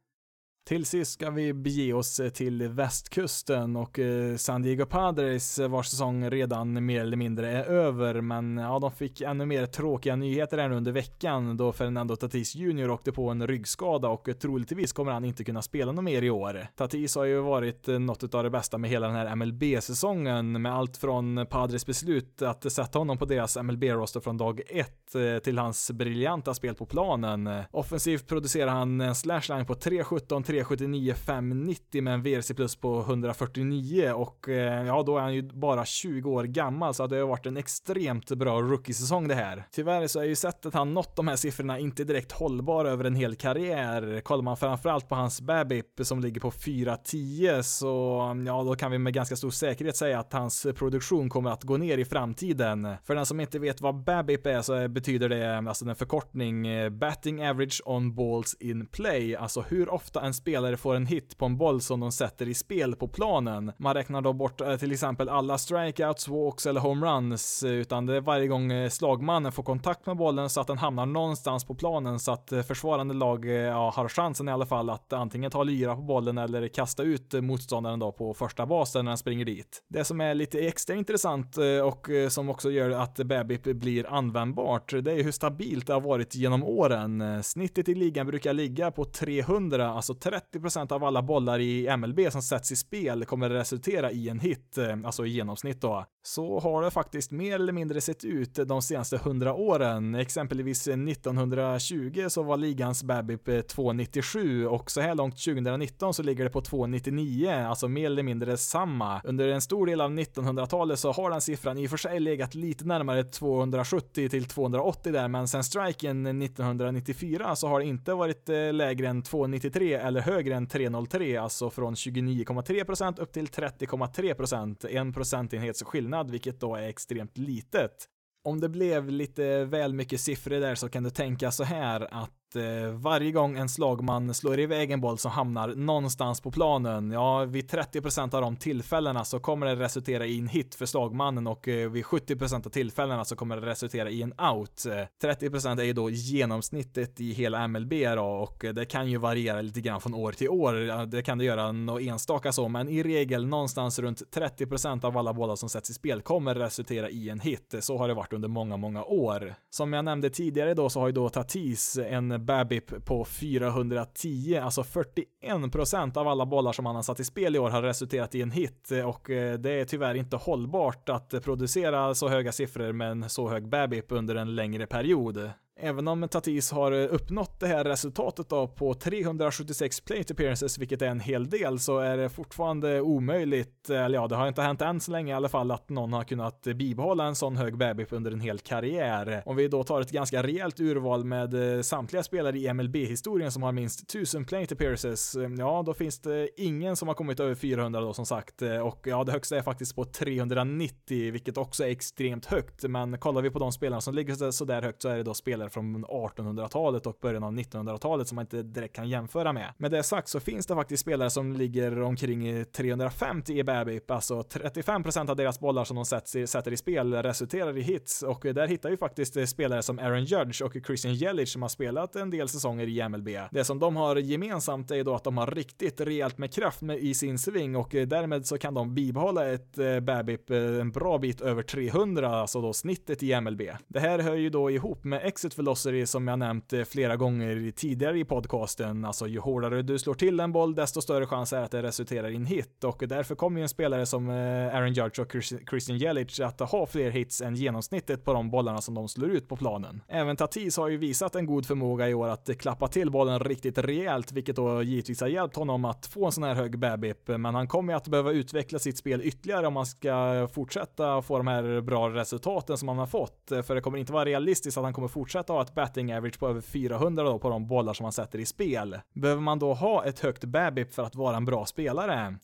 Till sist ska vi bege oss eh, till västkusten och eh, San Diego Padres eh, vars säsong redan mer eller mindre är över, men ja, de fick ännu mer tråkiga nyheter här under veckan då Fernando Tatis Jr åkte på en ryggskada och troligtvis kommer han inte kunna spela något mer i år. Tatis har ju varit något av det bästa med hela den här MLB-säsongen med allt från Padres beslut att sätta honom på deras MLB-roster från dag ett till hans briljanta spel på planen. Offensivt producerar han en slashline på 3.17 379 590 med en VRC plus på 149 och eh, ja, då är han ju bara 20 år gammal så det har varit en extremt bra rookie-säsong det här. Tyvärr så är ju sättet han nått de här siffrorna inte direkt hållbar över en hel karriär. Kollar man framförallt på hans BABIP som ligger på 410 så ja, då kan vi med ganska stor säkerhet säga att hans produktion kommer att gå ner i framtiden. För den som inte vet vad BABIP är så betyder det alltså en förkortning eh, Batting Average on Balls in Play, alltså hur ofta en spelare får en hit på en boll som de sätter i spel på planen. Man räknar då bort eh, till exempel alla strikeouts, walks eller homeruns, eh, utan det är varje gång eh, slagmannen får kontakt med bollen så att den hamnar någonstans på planen så att försvarande lag ja, har chansen i alla fall att antingen ta lyra på bollen eller kasta ut motståndaren då på första basen när den springer dit. Det som är lite extra intressant och som också gör att Babip blir användbart, det är hur stabilt det har varit genom åren. Snittet i ligan brukar ligga på 300, alltså 30% av alla bollar i MLB som sätts i spel kommer resultera i en hit, eh, alltså i genomsnitt då. Så har det faktiskt mer eller mindre sett ut de senaste 100 åren. Exempelvis 1920 så var ligans BABIP 297 och så här långt 2019 så ligger det på 299, alltså mer eller mindre samma. Under en stor del av 1900-talet så har den siffran i och för sig legat lite närmare 270 till 280 där, men sen striken 1994 så har det inte varit eh, lägre än 293 eller högre än 303, alltså från 29,3% upp till 30,3%, en procentenhets skillnad, vilket då är extremt litet. Om det blev lite väl mycket siffror där så kan du tänka så här att Eh, varje gång en slagman slår iväg en boll som hamnar någonstans på planen, ja, vid 30% av de tillfällena så kommer det resultera i en hit för slagmannen och eh, vid 70% av tillfällena så kommer det resultera i en out. 30% är ju då genomsnittet i hela MLB då och det kan ju variera lite grann från år till år. Det kan det göra något enstaka så, men i regel någonstans runt 30% av alla bollar som sätts i spel kommer resultera i en hit. Så har det varit under många, många år. Som jag nämnde tidigare då så har ju då Tatis en Babip på 410, alltså 41% av alla bollar som han har satt i spel i år har resulterat i en hit och eh, det är tyvärr inte hållbart att producera så höga siffror med en så hög Babip under en längre period. Även om Tatis har eh, uppnått det här resultatet då på 376 plate appearances, vilket är en hel del, så är det fortfarande omöjligt, eller ja, det har inte hänt än så länge i alla fall, att någon har kunnat bibehålla en sån hög BABIP under en hel karriär. Om vi då tar ett ganska rejält urval med eh, samtliga spelare i MLB-historien som har minst 1000 plate appearances, eh, ja, då finns det ingen som har kommit över 400 då som sagt, och ja, det högsta är faktiskt på 390, vilket också är extremt högt, men kollar vi på de spelarna som ligger så där högt så är det då spelare från 1800-talet och början av 1900-talet som man inte direkt kan jämföra med. Med det sagt så finns det faktiskt spelare som ligger omkring 350 i BABIP, alltså 35% av deras bollar som de sätter i spel resulterar i hits och där hittar vi faktiskt eh, spelare som Aaron Judge och Christian Jelic som har spelat en del säsonger i MLB. Det som de har gemensamt är då att de har riktigt rejält med kraft med i sin sving och eh, därmed så kan de bibehålla ett eh, BABIP en bra bit över 300, alltså då snittet i MLB. Det här hör ju då ihop med exit velocity som jag nämnt eh, flera gånger tidigare i podcasten. Alltså ju hårdare du slår till en boll, desto större chans är att det resulterar i en hit och därför kommer ju en spelare som eh, Aaron Judge och Christian Jelic att ha fler hits än genomsnittet på de bollarna som de slår ut på planen. Även Tatis har ju visat en god förmåga i år att klappa till bollen riktigt rejält, vilket då givetvis har hjälpt honom att få en sån här hög BABIP, men han kommer ju att behöva utveckla sitt spel ytterligare om han ska fortsätta få de här bra resultaten som han har fått, för det kommer inte vara realistiskt att han kommer fortsätta ha ett batting average på över 400 då på de bollar som man sätter i spel. Behöver man då ha ett högt BABIP för att vara en bra spelare?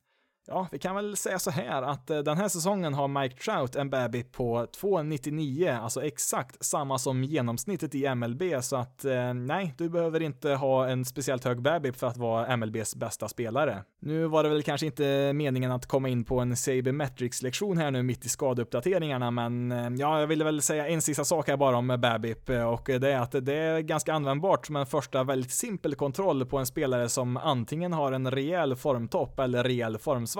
Ja, vi kan väl säga så här att eh, den här säsongen har Mike Trout en BABIP på 2,99, alltså exakt samma som genomsnittet i MLB, så att eh, nej, du behöver inte ha en speciellt hög BABIP för att vara MLBs bästa spelare. Nu var det väl kanske inte meningen att komma in på en Sabermetrics-lektion här nu mitt i skadeuppdateringarna, men eh, ja, jag ville väl säga en sista sak här bara om BABIP eh, och det är att det är ganska användbart som en första väldigt simpel kontroll på en spelare som antingen har en rejäl formtopp eller rejäl formsvacka.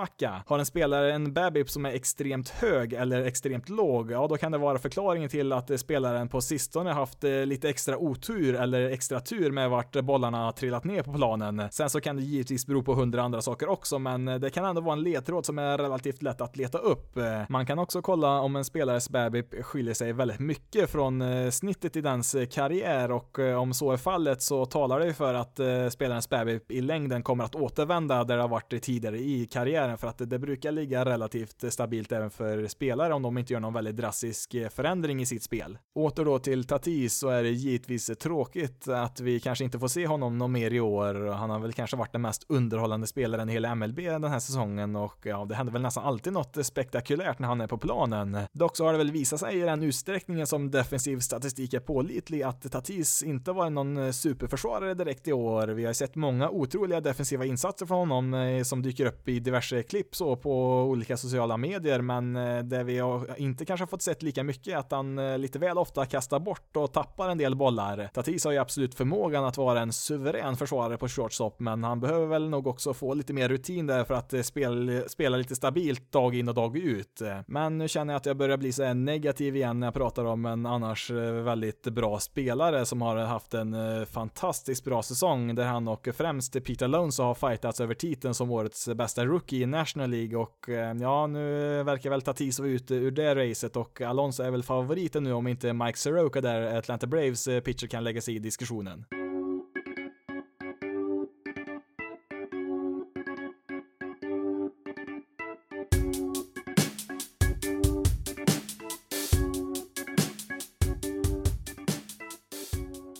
Har en spelare en BABIP som är extremt hög eller extremt låg, ja då kan det vara förklaringen till att eh, spelaren på sistone haft eh, lite extra otur eller extra tur med vart bollarna trillat ner på planen. Sen så kan det givetvis bero på hundra andra saker också, men eh, det kan ändå vara en ledtråd som är relativt lätt att leta upp. Man kan också kolla om en spelares BABIP skiljer sig väldigt mycket från snittet i dens karriär och om så är fallet så talar det för att spelarens BABIP i längden kommer att återvända där det har varit tidigare i karriären för att det brukar ligga relativt stabilt även för spelare om de inte gör någon väldigt drastisk eh, förändring i sitt spel. Åter då till Tatis så är det givetvis tråkigt att vi kanske inte får se honom någon mer i år. Han har väl kanske varit den mest underhållande spelaren i hela MLB den här säsongen och ja, det händer väl nästan alltid något spektakulärt när han är på planen. Dock så har det väl visat sig i den utsträckningen som defensiv statistik är pålitlig att Tatis inte var någon superförsvarare direkt i år. Vi har sett många otroliga defensiva insatser från honom eh, som dyker upp i diverse klipp så på olika sociala medier, men eh, det vi inte kanske fått sett lika mycket är att han eh, lite väl ofta kastar bort och tappar en del bollar. Tatis har ju absolut förmågan att vara en suverän försvarare på shortstop, men han behöver väl nog också få lite mer rutin där för att eh, spela, spela lite stabilt dag in och dag ut. Men nu känner jag att jag börjar bli så negativ igen när jag pratar om en annars väldigt bra spelare som har haft en fantastiskt bra säsong där han och främst Peter Lones har fightats över titeln som årets bästa rookie i National League och eh, ja, nu verkar väl Tatis vara ute ur det racet och Alonso är väl favoriten nu om inte Mike Soroka där Atlanta Braves eh, pitcher kan lägga sig i diskussionen.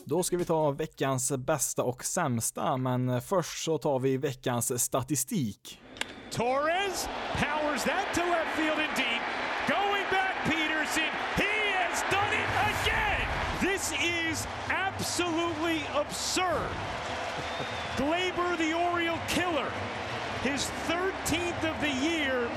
Då ska vi ta veckans bästa och sämsta, men först så tar vi veckans statistik. Torres powers that to left field and deep. Going back Peterson. He has done it again. This is absolutely absurd. Glaber the Oriole killer. His 13th of the year.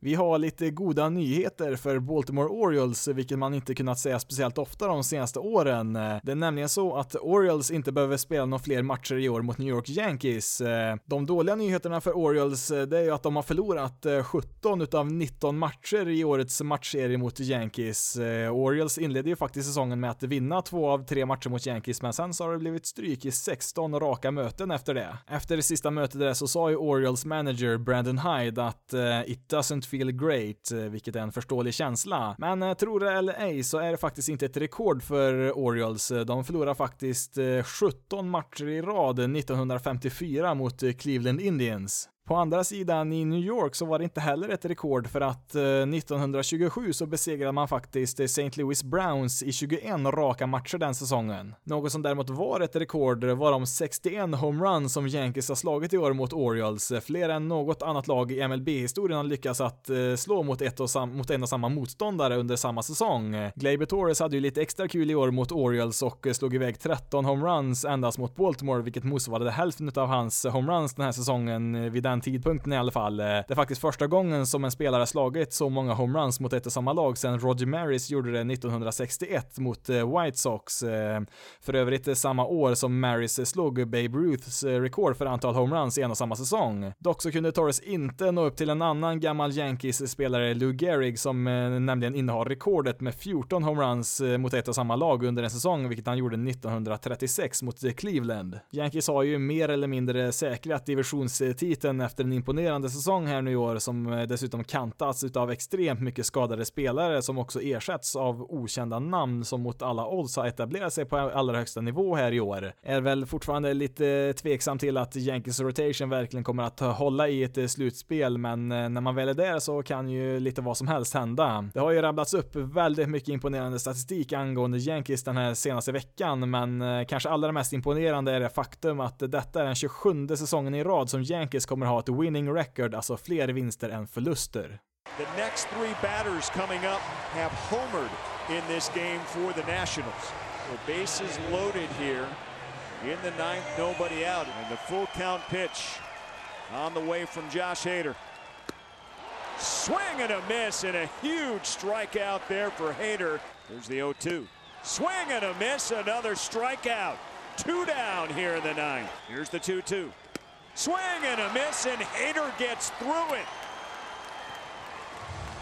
Vi har lite goda nyheter för Baltimore Orioles, vilket man inte kunnat säga speciellt ofta de senaste åren. Det är nämligen så att Orioles inte behöver spela några fler matcher i år mot New York Yankees. De dåliga nyheterna för Orioles, det är ju att de har förlorat 17 utav 19 matcher i årets matchserie mot Yankees. Orioles inledde ju faktiskt säsongen med att vinna två av tre matcher mot Yankees, men sen så har det blivit stryk i 16 raka möten efter det. Efter det sista mötet där så sa ju Orioles manager Brandon Hyde att eh, “It doesn't feel great”, eh, vilket är en förståelig känsla. Men eh, tror det eller ej så är det faktiskt inte ett rekord för Orioles. Eh, de förlorar faktiskt 17 matcher i rad 1954 mot Cleveland Indians. På andra sidan i New York så var det inte heller ett rekord för att eh, 1927 så besegrade man faktiskt eh, St. Louis Browns i 21 raka matcher den säsongen. Något som däremot var ett rekord var de 61 homeruns som Yankees har slagit i år mot Orioles. Fler än något annat lag i MLB-historien har lyckats att eh, slå mot, ett och sam- mot en och samma motståndare under samma säsong. Gleyber Torres hade ju lite extra kul i år mot Orioles och slog iväg 13 homeruns endast mot Baltimore, vilket motsvarade hälften av hans homeruns den här säsongen vid den den tidpunkten i alla fall. Eh, det är faktiskt första gången som en spelare slagit så många homeruns mot ett och samma lag sedan Roger Maris gjorde det 1961 mot eh, White Sox. Eh. För övrigt samma år som Maris slog Babe Ruths rekord för antal homeruns i en och samma säsong. Dock så kunde Torres inte nå upp till en annan gammal Yankees-spelare, Lou Gehrig, som nämligen innehar rekordet med 14 homeruns mot ett och samma lag under en säsong, vilket han gjorde 1936 mot Cleveland. Yankees har ju mer eller mindre säkrat divisionstiteln efter en imponerande säsong här nu i år som eh, dessutom kantats utav extremt mycket skadade spelare som också ersätts av okända namn som mot alla odds har etablerat sig på allra högsta nivå här i år. Är väl fortfarande lite tveksam till att Yankees rotation verkligen kommer att hålla i ett eh, slutspel, men eh, när man väl är där så kan ju lite vad som helst hända. Det har ju rabblats upp väldigt mycket imponerande statistik angående Yankees den här senaste veckan, men kanske allra mest imponerande är det faktum att detta är den 27 säsongen i rad som Yankees kommer ha ett winning record, alltså fler vinster än förluster. The next three batters coming up have homered in this game for the Nationals. So bases loaded here in the ninth, nobody out, and the full count pitch on the way from Josh Hader. Swing and a miss, and a huge strikeout there for Hader. There's the 0-2. Swing and a miss, another strikeout. Two down here in the ninth. Here's the 2-2. Swing and a miss, and Hader gets through it.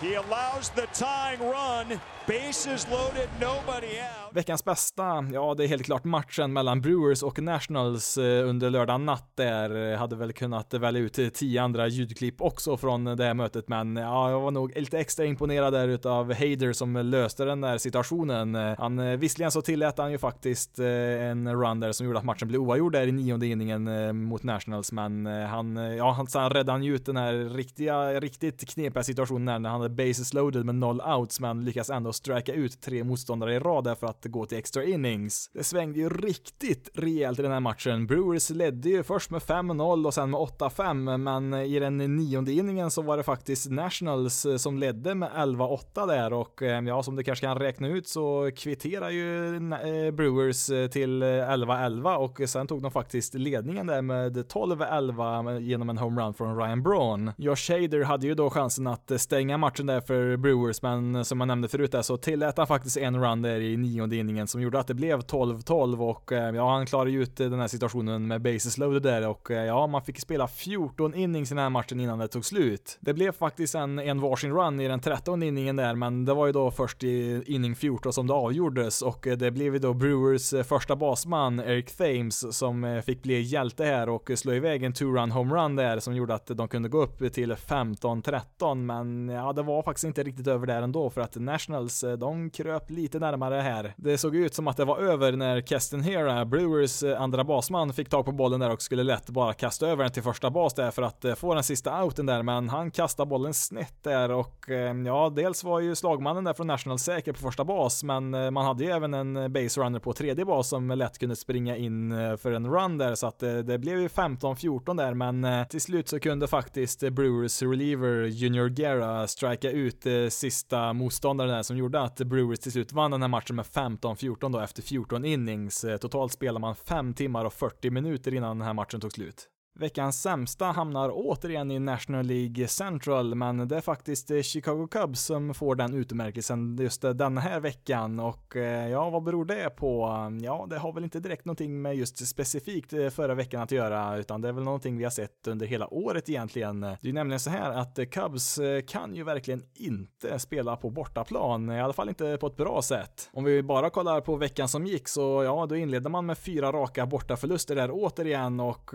He allows the tying run. Bases loaded, nobody out. Veckans bästa, ja det är helt klart matchen mellan Brewers och Nationals eh, under lördag natt där. Eh, hade väl kunnat välja ut eh, tio andra ljudklipp också från det här mötet, men ja, jag var nog lite extra imponerad där utav Hader som löste den där situationen. Han, visserligen så tillät han ju faktiskt en run där som gjorde att matchen blev oavgjord där i nionde inningen mot Nationals, men han, ja, han, räddade ju ut den här riktiga, riktigt knepiga situationen när han hade bases loaded med noll outs, men lyckas ändå strika ut tre motståndare i rad där för att gå till extra innings. Det svängde ju riktigt rejält i den här matchen. Brewers ledde ju först med 5-0 och sen med 8-5, men i den nionde inningen så var det faktiskt Nationals eh, som ledde med 11-8 där och eh, ja, som du kanske kan räkna ut så kvitterar ju eh, Brewers till 11-11 och sen tog de faktiskt ledningen där med 12-11 genom en homerun från Ryan Braun. Josh Shader hade ju då chansen att stänga matchen där för Brewers, men som jag nämnde förut där så tillät han faktiskt en run där i nionde inningen som gjorde att det blev 12-12 och eh, ja, han klarade ju ut den här situationen med bases loaded där och eh, ja, man fick spela 14 innings i den här matchen innan det tog slut. Det blev faktiskt en, en varsin run i den 13 inningen där, men det var ju då först i inning 14 som det avgjordes och eh, det blev ju då Brewers första basman Eric Thames som fick bli hjälte här och slå iväg en two-run homerun där som gjorde att de kunde gå upp till 15-13, men ja, det var faktiskt inte riktigt över där ändå för att Nationals Eh, de kröp lite närmare här. Det såg ut som att det var över när Keston Hera, eh, Brewers eh, andra basman, fick tag på bollen där och skulle lätt bara kasta över den till första bas där för att få den sista outen där, men han kastade bollen snett där och ja, dels var ju slagmannen där från National säker på första bas, men man hade ju även en base runner på tredje bas som lätt kunde springa in för en run där, så att det blev ju 15-14 där, men till slut så kunde faktiskt Brewers reliever Junior Guerra strika ut sista motståndaren där som gjorde att Brewers till slut vann den här matchen med 15-14 då efter 14 innings. Eh, totalt spelade man 5 timmar och 40 minuter innan den här matchen tog slut. Veckans sämsta hamnar återigen i National League Central, men det är faktiskt Chicago Cubs som får den utmärkelsen just den här veckan och eh, ja, vad beror det på? Ja, det har väl inte direkt någonting med just specifikt eh, förra veckan att göra, utan det är väl någonting vi har sett under hela året egentligen. Det är ju nämligen så här att Cubs eh, kan ju verkligen inte spela på bortaplan, i alla fall inte på ett bra sätt. Om vi bara kollar på veckan som gick så ja, då inledde man med fyra raka bortaförluster där återigen och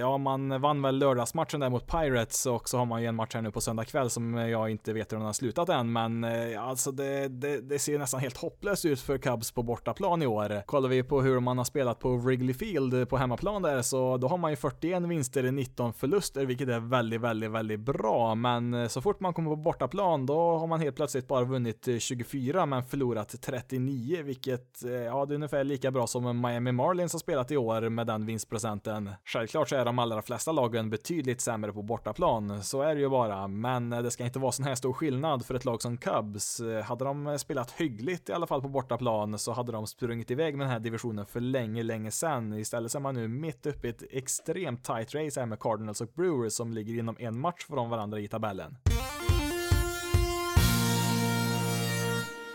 ja, man vann väl lördagsmatchen där mot Pirates och så har man ju en match här nu på söndag kväll som jag inte vet hur den har slutat än, men eh, alltså det, det, det ser nästan helt hopplöst ut för Cubs på bortaplan i år. Kollar vi på hur man har spelat på Wrigley Field på hemmaplan där så då har man ju 41 vinster i 19 förluster, vilket är väldigt, väldigt, väldigt bra, men eh, så fort man kommer på bortaplan då har man helt plötsligt bara vunnit eh, 24 men förlorat 39, vilket ja, det är ungefär lika bra som Miami Marlins har spelat i år med den vinstprocenten. Självklart så är de alla allra flesta lagen betydligt sämre på bortaplan, så är det ju bara, men det ska inte vara sån här stor skillnad för ett lag som Cubs. Hade de spelat hyggligt i alla fall på bortaplan så hade de sprungit iväg med den här divisionen för länge, länge sedan. Istället så är man nu mitt uppe i ett extremt tight race här med Cardinals och Brewers som ligger inom en match från varandra i tabellen.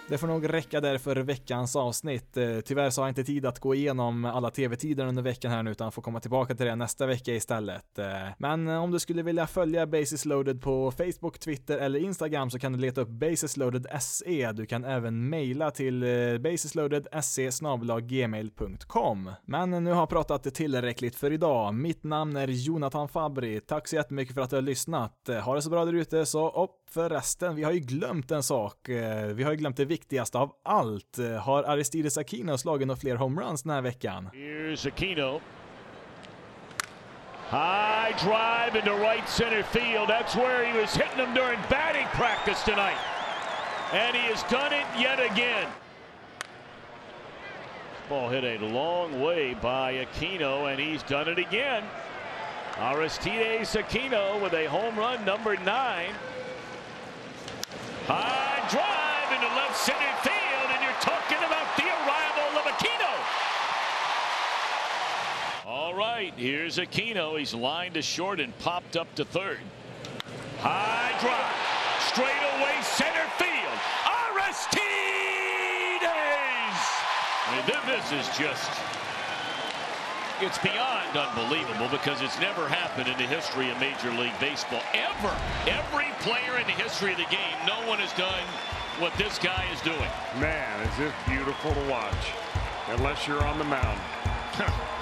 Det får nog räcka där för veckans avsnitt. Eh, tyvärr så har jag inte tid att gå igenom alla tv-tider under veckan här nu utan får komma tillbaka till det nästa vecka istället. Eh, men om du skulle vilja följa Basis loaded på Facebook, Twitter eller Instagram så kan du leta upp basisloaded.se. Du kan även mejla till eh, basisloaded.se gmail.com. Men nu har jag pratat tillräckligt för idag. Mitt namn är Jonathan Fabri. Tack så jättemycket för att du har lyssnat. Ha det så bra där ute så, upp förresten, vi har ju glömt en sak. Eh, vi har ju glömt det viktigaste av allt. Eh, har Aristides Aquino slagit några fler homeruns den här veckan? Here's Aquino. High drive into right center field. That's where he was hitting them during batting practice tonight. And he has done it yet again. Ball hit a long way by Aquino, and he's done it again. Aristides Aquino with a home run, number nine. High drive into left center field, and you're talking about the arrival of Aquino. All right, here's Aquino. He's lined to short and popped up to third. High drive, straight away center field. Aristides! I mean, this is just it's beyond unbelievable because it's never happened in the history of Major League Baseball. Ever. Every player in the history of the game, no one has done what this guy is doing. Man, is this beautiful to watch. Unless you're on the mound.